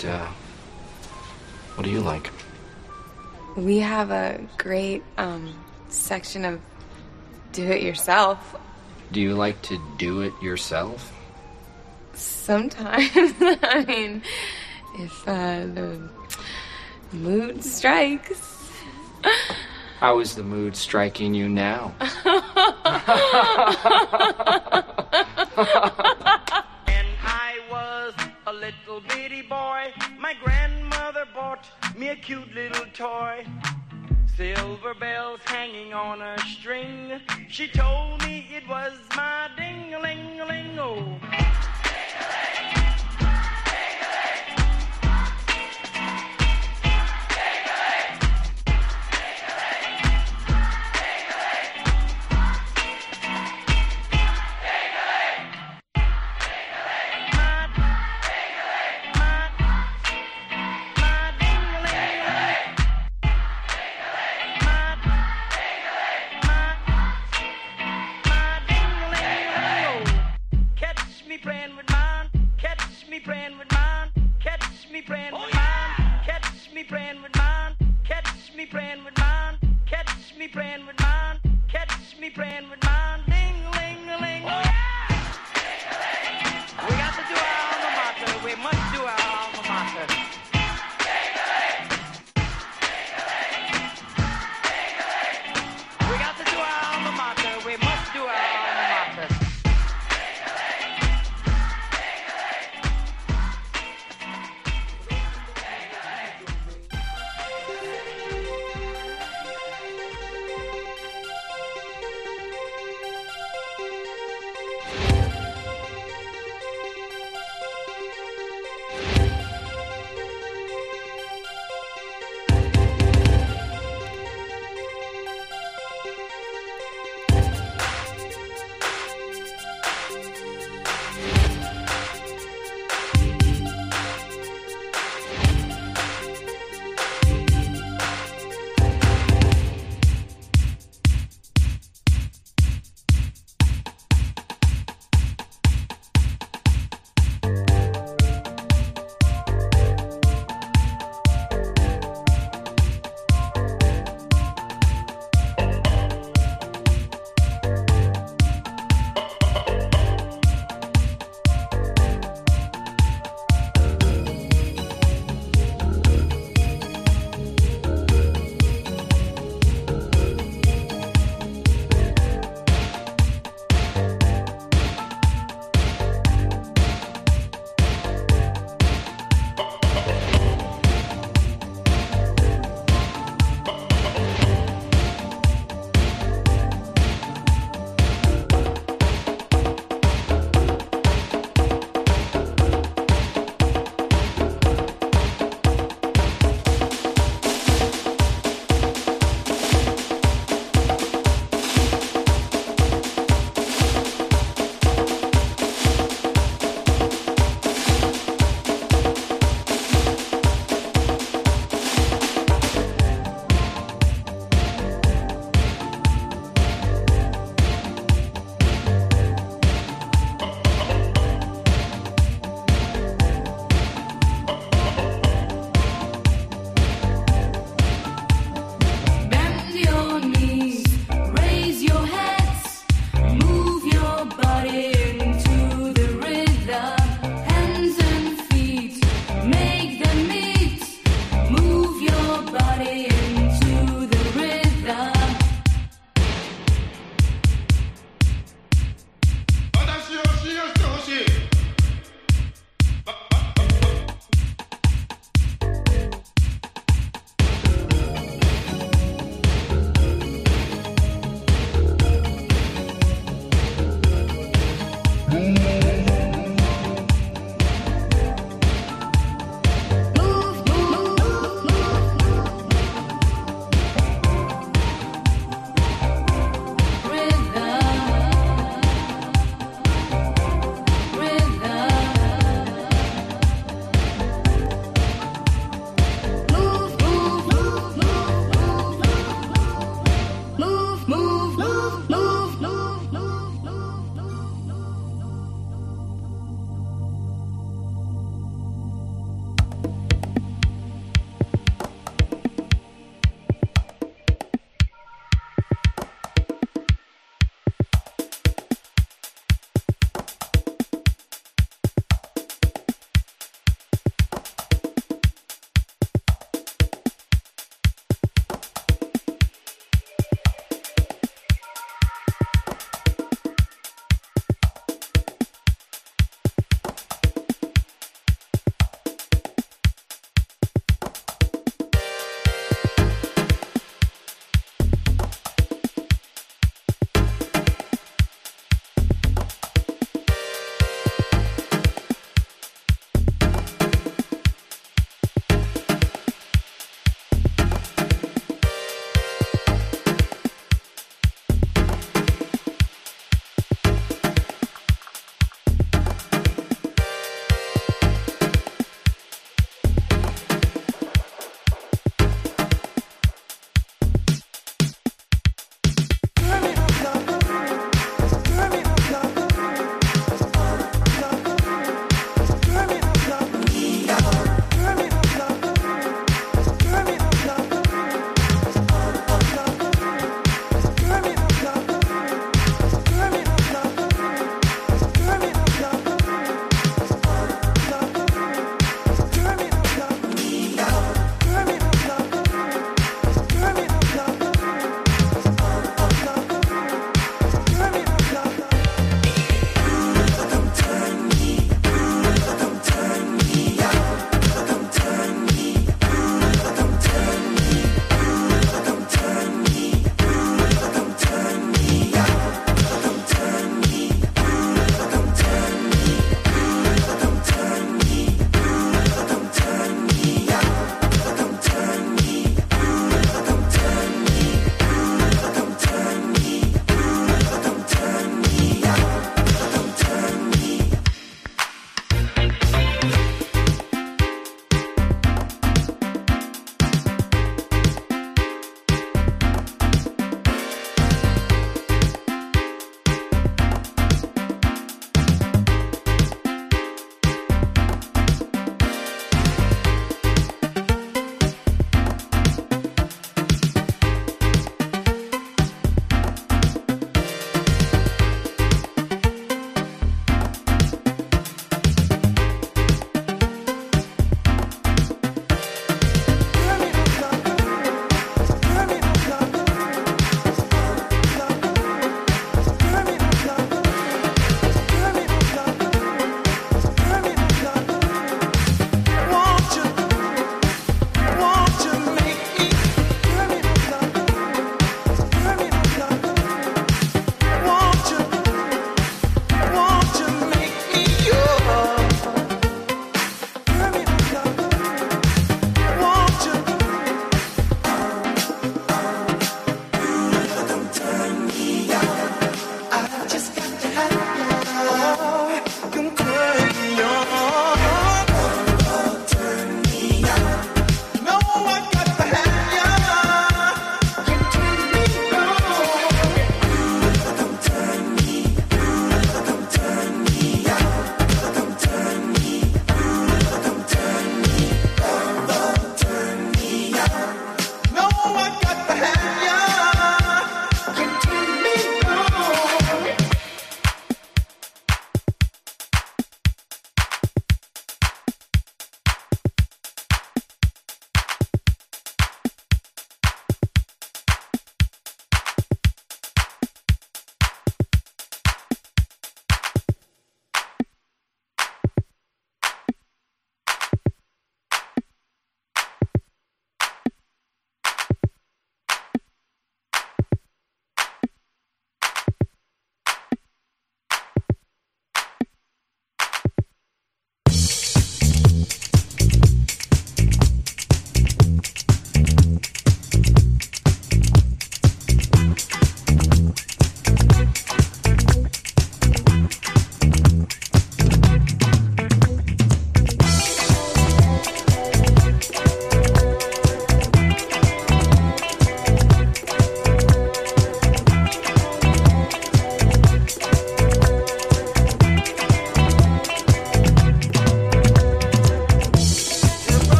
What, uh, what do you like? We have a great um, section of do it yourself. Do you like to do it yourself? Sometimes. I mean, if uh, the mood strikes. How is the mood striking you now? me a cute little toy. Silver bells hanging on a string. She told me it was my ding-a-ling-a-ling-o.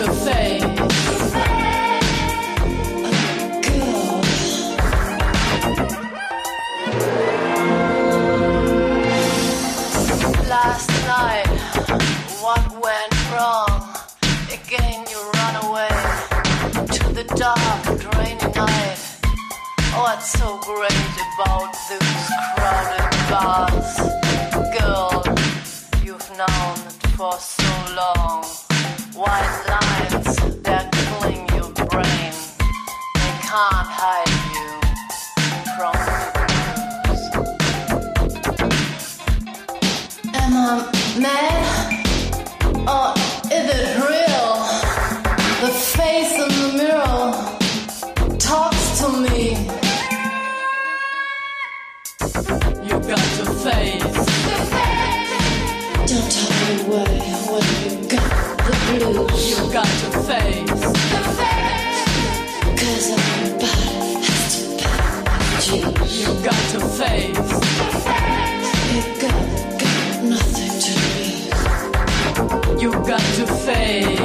You got face. You got, got nothing to lose. You got your face.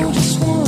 you.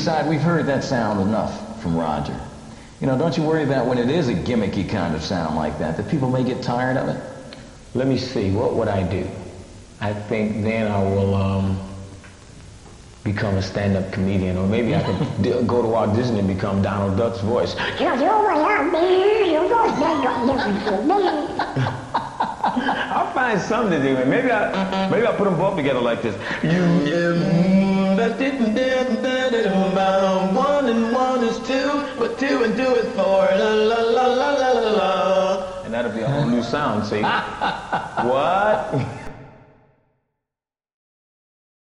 People decide we've heard that sound enough from Roger? You know, don't you worry about when it is a gimmicky kind of sound like that, that people may get tired of it? Let me see. What would I do? I think then I will um, become a stand-up comedian, or maybe I could d- go to Walt Disney and become Donald Duck's voice. I'll find something to do, and maybe I maybe I'll put them both together like this. You one and one is two, but two and two is four. La la la la la la. And that'll be a whole new sound. See what?